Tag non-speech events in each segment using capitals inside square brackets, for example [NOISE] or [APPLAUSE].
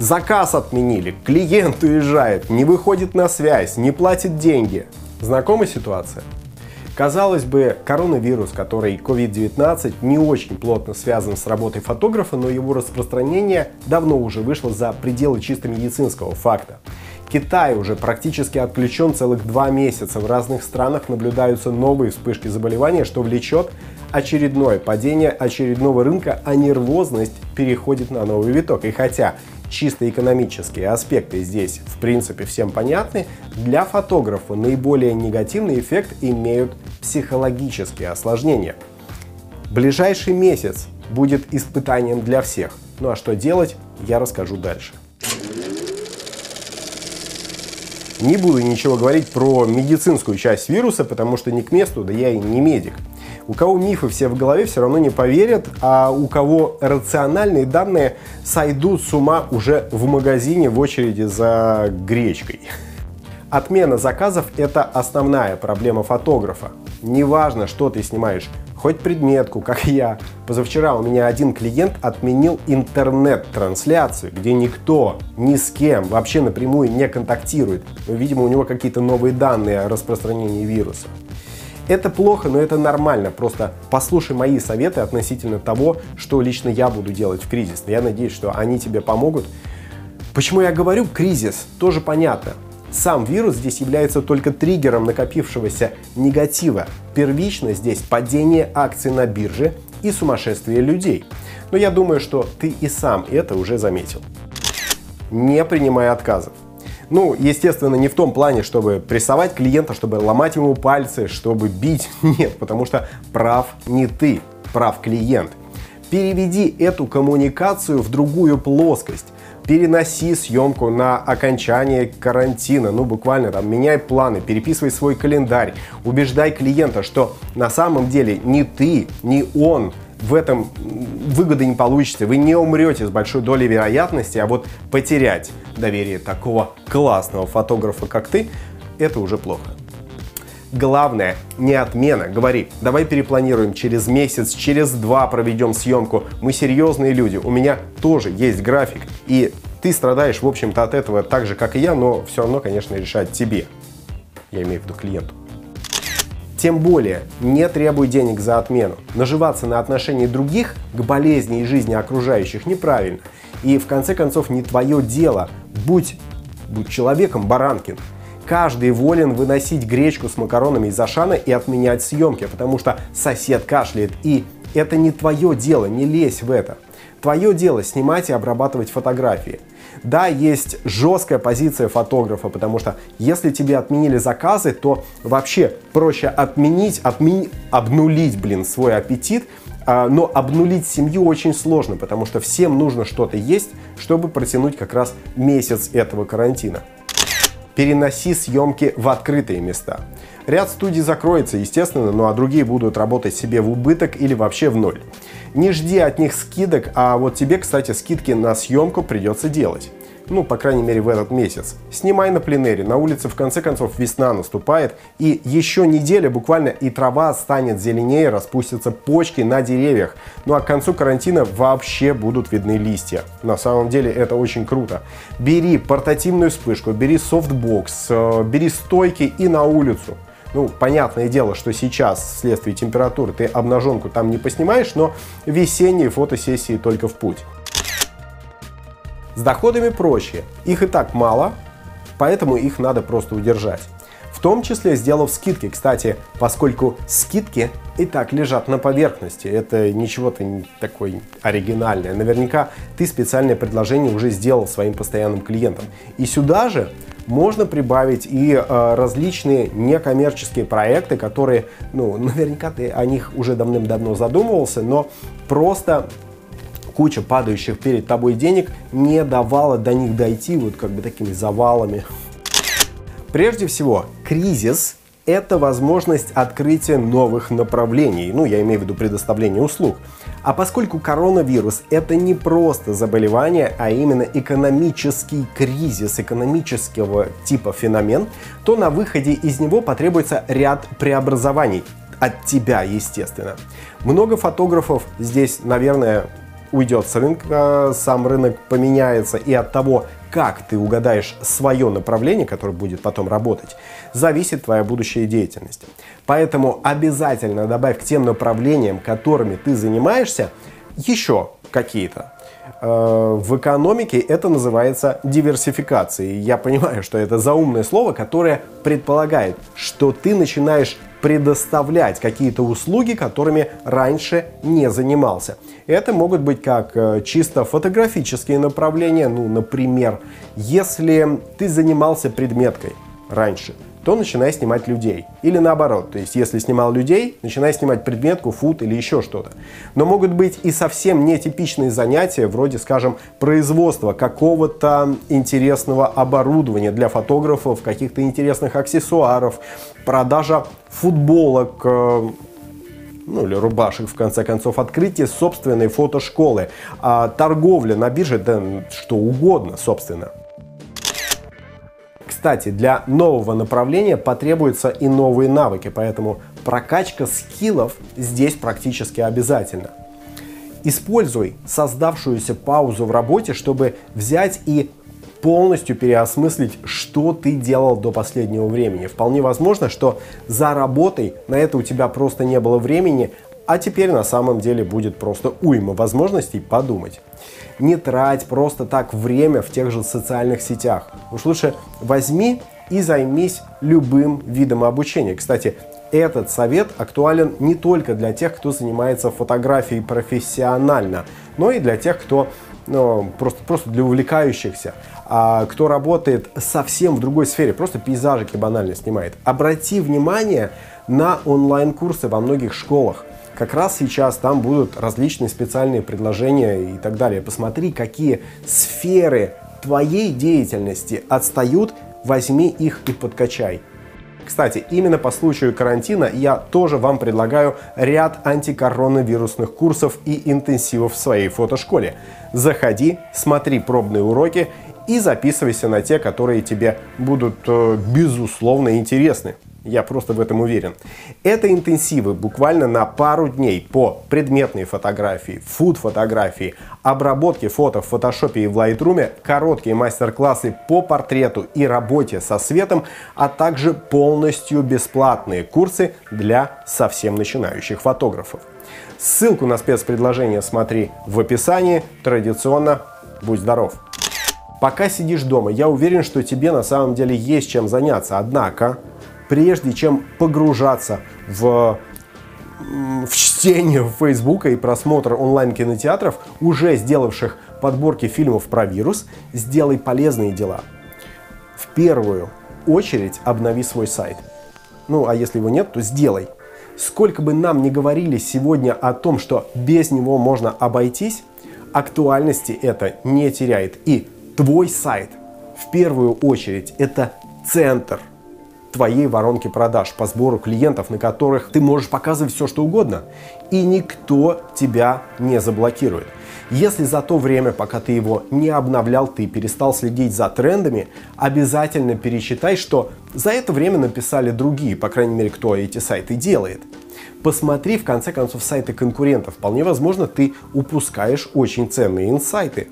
Заказ отменили, клиент уезжает, не выходит на связь, не платит деньги. Знакомая ситуация? Казалось бы, коронавирус, который COVID-19, не очень плотно связан с работой фотографа, но его распространение давно уже вышло за пределы чисто медицинского факта. Китай уже практически отключен целых два месяца. В разных странах наблюдаются новые вспышки заболевания, что влечет очередное падение очередного рынка, а нервозность переходит на новый виток. И хотя чисто экономические аспекты здесь в принципе всем понятны, для фотографа наиболее негативный эффект имеют психологические осложнения. Ближайший месяц будет испытанием для всех. Ну а что делать, я расскажу дальше. Не буду ничего говорить про медицинскую часть вируса, потому что не к месту, да я и не медик. У кого мифы все в голове, все равно не поверят, а у кого рациональные данные сойдут с ума уже в магазине в очереди за гречкой. Отмена заказов – это основная проблема фотографа. Неважно, что ты снимаешь, хоть предметку, как я. Позавчера у меня один клиент отменил интернет-трансляцию, где никто ни с кем вообще напрямую не контактирует. Но, видимо, у него какие-то новые данные о распространении вируса. Это плохо, но это нормально. Просто послушай мои советы относительно того, что лично я буду делать в кризис. Я надеюсь, что они тебе помогут. Почему я говорю кризис, тоже понятно. Сам вирус здесь является только триггером накопившегося негатива. Первично здесь падение акций на бирже и сумасшествие людей. Но я думаю, что ты и сам это уже заметил. Не принимай отказов. Ну, естественно, не в том плане, чтобы прессовать клиента, чтобы ломать ему пальцы, чтобы бить. [LAUGHS] Нет, потому что прав не ты, прав клиент. Переведи эту коммуникацию в другую плоскость переноси съемку на окончание карантина, ну буквально там меняй планы, переписывай свой календарь, убеждай клиента, что на самом деле ни ты, ни он в этом выгоды не получите, вы не умрете с большой долей вероятности, а вот потерять доверие такого классного фотографа, как ты, это уже плохо. Главное, не отмена. Говори, давай перепланируем через месяц, через два проведем съемку. Мы серьезные люди, у меня тоже есть график. И ты страдаешь, в общем-то, от этого так же, как и я, но все равно, конечно, решать тебе. Я имею в виду клиенту. Тем более, не требуй денег за отмену. Наживаться на отношении других к болезни и жизни окружающих неправильно. И в конце концов не твое дело. Будь, будь человеком, Баранкин. Каждый волен выносить гречку с макаронами из Ашана и отменять съемки, потому что сосед кашляет. И это не твое дело, не лезь в это. Твое дело снимать и обрабатывать фотографии. Да, есть жесткая позиция фотографа, потому что если тебе отменили заказы, то вообще проще отменить, отмени, обнулить, блин, свой аппетит, а, но обнулить семью очень сложно, потому что всем нужно что-то есть, чтобы протянуть как раз месяц этого карантина переноси съемки в открытые места. Ряд студий закроется, естественно, ну а другие будут работать себе в убыток или вообще в ноль. Не жди от них скидок, а вот тебе, кстати, скидки на съемку придется делать ну, по крайней мере, в этот месяц. Снимай на пленэре, на улице в конце концов весна наступает, и еще неделя буквально и трава станет зеленее, распустятся почки на деревьях. Ну а к концу карантина вообще будут видны листья. На самом деле это очень круто. Бери портативную вспышку, бери софтбокс, э, бери стойки и на улицу. Ну, понятное дело, что сейчас вследствие температуры ты обнаженку там не поснимаешь, но весенние фотосессии только в путь. С доходами проще. Их и так мало, поэтому их надо просто удержать. В том числе сделав скидки. Кстати, поскольку скидки и так лежат на поверхности, это ничего-то не такое оригинальное. Наверняка ты специальное предложение уже сделал своим постоянным клиентам. И сюда же можно прибавить и э, различные некоммерческие проекты, которые, ну, [LAUGHS] наверняка ты о них уже давным-давно задумывался, но просто куча падающих перед тобой денег не давала до них дойти вот как бы такими завалами. Прежде всего, кризис – это возможность открытия новых направлений, ну, я имею в виду предоставление услуг. А поскольку коронавирус – это не просто заболевание, а именно экономический кризис, экономического типа феномен, то на выходе из него потребуется ряд преобразований от тебя, естественно. Много фотографов здесь, наверное, уйдет с рынка, сам рынок поменяется, и от того, как ты угадаешь свое направление, которое будет потом работать, зависит твоя будущая деятельность. Поэтому обязательно добавь к тем направлениям, которыми ты занимаешься, еще какие-то. Э, в экономике это называется диверсификацией. Я понимаю, что это заумное слово, которое предполагает, что ты начинаешь предоставлять какие-то услуги, которыми раньше не занимался. Это могут быть как э, чисто фотографические направления, ну, например, если ты занимался предметкой раньше – то начинай снимать людей. Или наоборот, то есть если снимал людей, начинай снимать предметку, фут или еще что-то. Но могут быть и совсем нетипичные занятия, вроде, скажем, производства какого-то интересного оборудования для фотографов, каких-то интересных аксессуаров, продажа футболок, э, ну или рубашек, в конце концов, открытие собственной фотошколы, а торговля на бирже, да что угодно, собственно. Кстати, для нового направления потребуются и новые навыки, поэтому прокачка скиллов здесь практически обязательна. Используй создавшуюся паузу в работе, чтобы взять и полностью переосмыслить, что ты делал до последнего времени. Вполне возможно, что за работой на это у тебя просто не было времени, а теперь на самом деле будет просто уйма возможностей подумать. Не трать просто так время в тех же социальных сетях. Уж лучше возьми и займись любым видом обучения. Кстати, этот совет актуален не только для тех, кто занимается фотографией профессионально, но и для тех, кто ну, просто, просто для увлекающихся, а, кто работает совсем в другой сфере, просто пейзажики банально снимает. Обрати внимание на онлайн-курсы во многих школах как раз сейчас там будут различные специальные предложения и так далее. Посмотри, какие сферы твоей деятельности отстают, возьми их и подкачай. Кстати, именно по случаю карантина я тоже вам предлагаю ряд антикоронавирусных курсов и интенсивов в своей фотошколе. Заходи, смотри пробные уроки и записывайся на те, которые тебе будут, э, безусловно, интересны. Я просто в этом уверен. Это интенсивы буквально на пару дней по предметной фотографии, фуд-фотографии, обработке фото в фотошопе и в Lightroom, короткие мастер-классы по портрету и работе со светом, а также полностью бесплатные курсы для совсем начинающих фотографов. Ссылку на спецпредложение смотри в описании. Традиционно будь здоров! Пока сидишь дома, я уверен, что тебе на самом деле есть чем заняться. Однако, прежде чем погружаться в в чтение Фейсбука и просмотр онлайн-кинотеатров, уже сделавших подборки фильмов про вирус, сделай полезные дела. В первую очередь обнови свой сайт. Ну, а если его нет, то сделай. Сколько бы нам ни говорили сегодня о том, что без него можно обойтись, актуальности это не теряет. И твой сайт в первую очередь это центр твоей воронки продаж по сбору клиентов, на которых ты можешь показывать все, что угодно, и никто тебя не заблокирует. Если за то время, пока ты его не обновлял, ты перестал следить за трендами, обязательно пересчитай, что за это время написали другие, по крайней мере, кто эти сайты делает. Посмотри, в конце концов, сайты конкурентов. Вполне возможно, ты упускаешь очень ценные инсайты.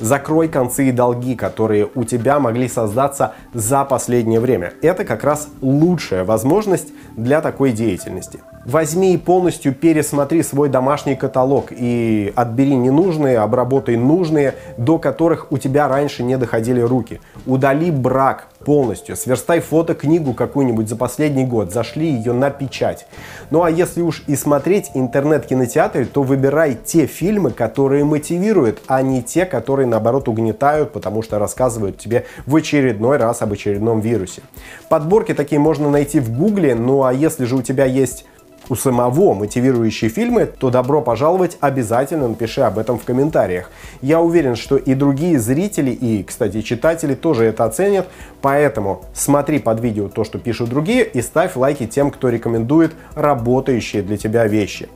Закрой концы и долги, которые у тебя могли создаться за последнее время. Это как раз лучшая возможность для такой деятельности. Возьми и полностью пересмотри свой домашний каталог и отбери ненужные, обработай нужные, до которых у тебя раньше не доходили руки. Удали брак полностью, сверстай фотокнигу какую-нибудь за последний год, зашли ее на печать. Ну а если уж и смотреть интернет-кинотеатры, то выбирай те фильмы, которые мотивируют, а не те, которые наоборот угнетают, потому что рассказывают тебе в очередной раз об очередном вирусе. Подборки такие можно найти в гугле, ну а если же у тебя есть у самого мотивирующие фильмы, то добро пожаловать, обязательно напиши об этом в комментариях. Я уверен, что и другие зрители, и, кстати, читатели тоже это оценят, поэтому смотри под видео то, что пишут другие, и ставь лайки тем, кто рекомендует работающие для тебя вещи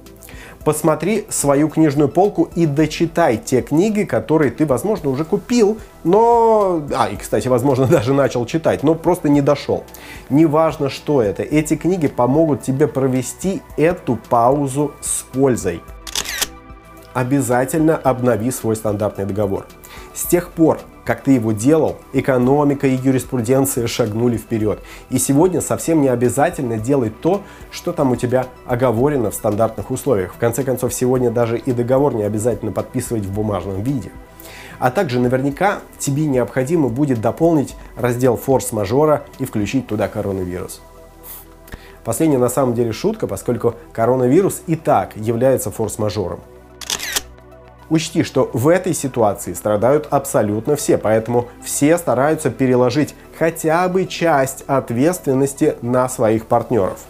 посмотри свою книжную полку и дочитай те книги, которые ты, возможно, уже купил, но... А, и, кстати, возможно, [LAUGHS] даже начал читать, но просто не дошел. Неважно, что это, эти книги помогут тебе провести эту паузу с пользой. Обязательно обнови свой стандартный договор. С тех пор, как ты его делал, экономика и юриспруденция шагнули вперед. И сегодня совсем не обязательно делать то, что там у тебя оговорено в стандартных условиях. В конце концов, сегодня даже и договор не обязательно подписывать в бумажном виде. А также наверняка тебе необходимо будет дополнить раздел форс-мажора и включить туда коронавирус. Последняя на самом деле шутка, поскольку коронавирус и так является форс-мажором. Учти, что в этой ситуации страдают абсолютно все, поэтому все стараются переложить хотя бы часть ответственности на своих партнеров.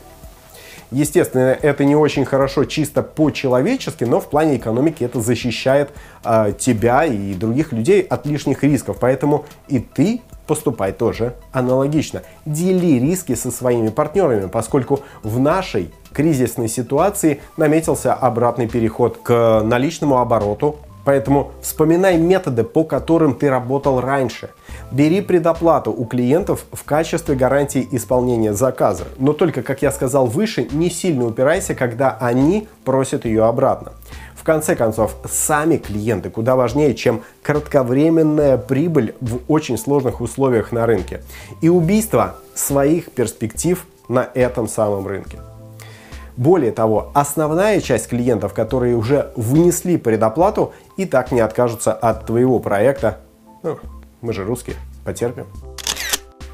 Естественно, это не очень хорошо чисто по-человечески, но в плане экономики это защищает э, тебя и других людей от лишних рисков. Поэтому и ты поступай тоже аналогично. Дели риски со своими партнерами, поскольку в нашей кризисной ситуации наметился обратный переход к наличному обороту, Поэтому вспоминай методы, по которым ты работал раньше. Бери предоплату у клиентов в качестве гарантии исполнения заказа. Но только, как я сказал выше, не сильно упирайся, когда они просят ее обратно. В конце концов, сами клиенты куда важнее, чем кратковременная прибыль в очень сложных условиях на рынке. И убийство своих перспектив на этом самом рынке. Более того, основная часть клиентов, которые уже внесли предоплату, и так не откажутся от твоего проекта. Ну, мы же русские, потерпим.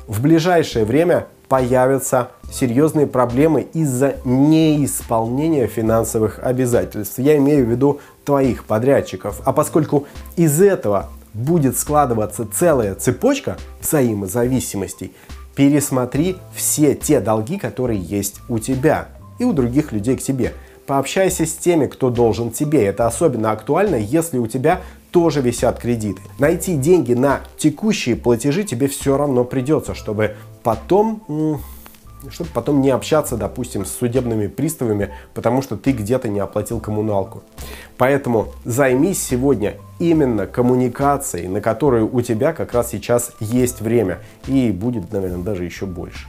В ближайшее время появятся серьезные проблемы из-за неисполнения финансовых обязательств. Я имею в виду твоих подрядчиков. А поскольку из этого будет складываться целая цепочка взаимозависимостей, пересмотри все те долги, которые есть у тебя и у других людей к тебе. Пообщайся с теми, кто должен тебе. Это особенно актуально, если у тебя тоже висят кредиты. Найти деньги на текущие платежи тебе все равно придется, чтобы потом чтобы потом не общаться, допустим, с судебными приставами, потому что ты где-то не оплатил коммуналку. Поэтому займись сегодня именно коммуникацией, на которую у тебя как раз сейчас есть время, и будет, наверное, даже еще больше.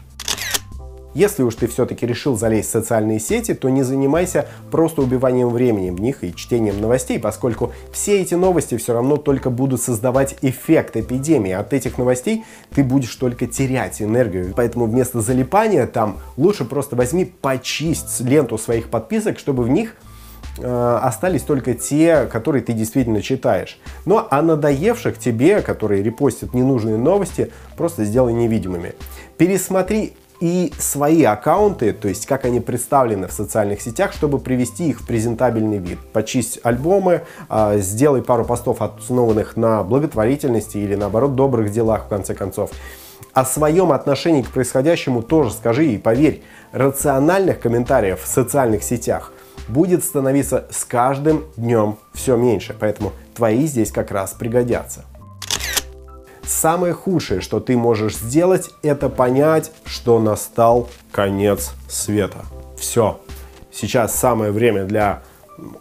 Если уж ты все-таки решил залезть в социальные сети, то не занимайся просто убиванием времени в них и чтением новостей, поскольку все эти новости все равно только будут создавать эффект эпидемии. От этих новостей ты будешь только терять энергию. Поэтому вместо залипания там лучше просто возьми, почисть ленту своих подписок, чтобы в них э, остались только те, которые ты действительно читаешь. Ну а надоевших тебе, которые репостят ненужные новости, просто сделай невидимыми. Пересмотри и свои аккаунты, то есть как они представлены в социальных сетях, чтобы привести их в презентабельный вид. Почисть альбомы, а, сделай пару постов, основанных на благотворительности или наоборот добрых делах в конце концов. О своем отношении к происходящему тоже скажи и поверь, рациональных комментариев в социальных сетях будет становиться с каждым днем все меньше, поэтому твои здесь как раз пригодятся. Самое худшее, что ты можешь сделать, это понять, что настал конец света. Все. Сейчас самое время для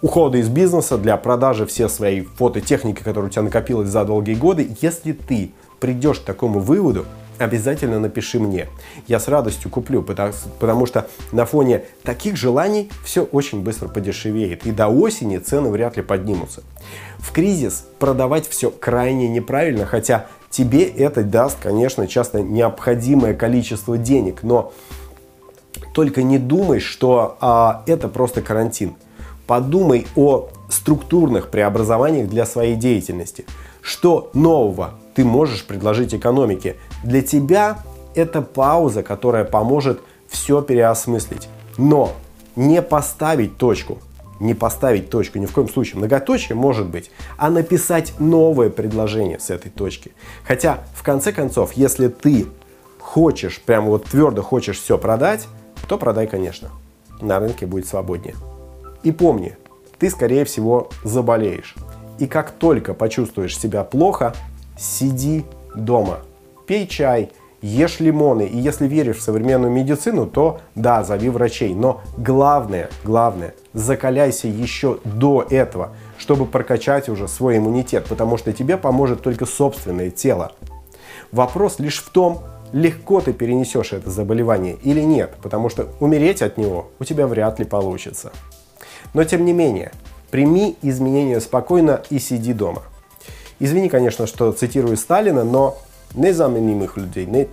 ухода из бизнеса, для продажи всей своей фототехники, которая у тебя накопилась за долгие годы. Если ты придешь к такому выводу, обязательно напиши мне. Я с радостью куплю, потому, потому что на фоне таких желаний все очень быстро подешевеет. И до осени цены вряд ли поднимутся. В кризис продавать все крайне неправильно, хотя тебе это даст, конечно, часто необходимое количество денег, но только не думай, что а, это просто карантин. Подумай о структурных преобразованиях для своей деятельности. Что нового ты можешь предложить экономике? Для тебя это пауза, которая поможет все переосмыслить. Но не поставить точку, не поставить точку, ни в коем случае. Многоточие может быть, а написать новое предложение с этой точки. Хотя, в конце концов, если ты хочешь, прямо вот твердо хочешь все продать, то продай, конечно. На рынке будет свободнее. И помни, ты, скорее всего, заболеешь. И как только почувствуешь себя плохо, сиди дома, пей чай, ешь лимоны. И если веришь в современную медицину, то да, зови врачей. Но главное, главное, закаляйся еще до этого, чтобы прокачать уже свой иммунитет, потому что тебе поможет только собственное тело. Вопрос лишь в том, легко ты перенесешь это заболевание или нет, потому что умереть от него у тебя вряд ли получится. Но тем не менее, Прими изменения спокойно и сиди дома. Извини, конечно, что цитирую Сталина, но незаменимых людей нет.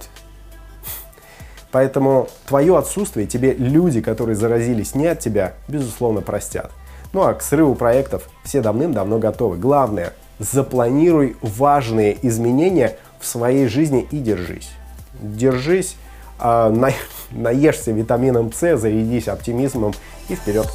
Поэтому твое отсутствие тебе люди, которые заразились не от тебя, безусловно, простят. Ну а к срыву проектов все давным-давно готовы. Главное, запланируй важные изменения в своей жизни и держись. Держись, э, на, [LAUGHS] наешься витамином С, зарядись оптимизмом и вперед.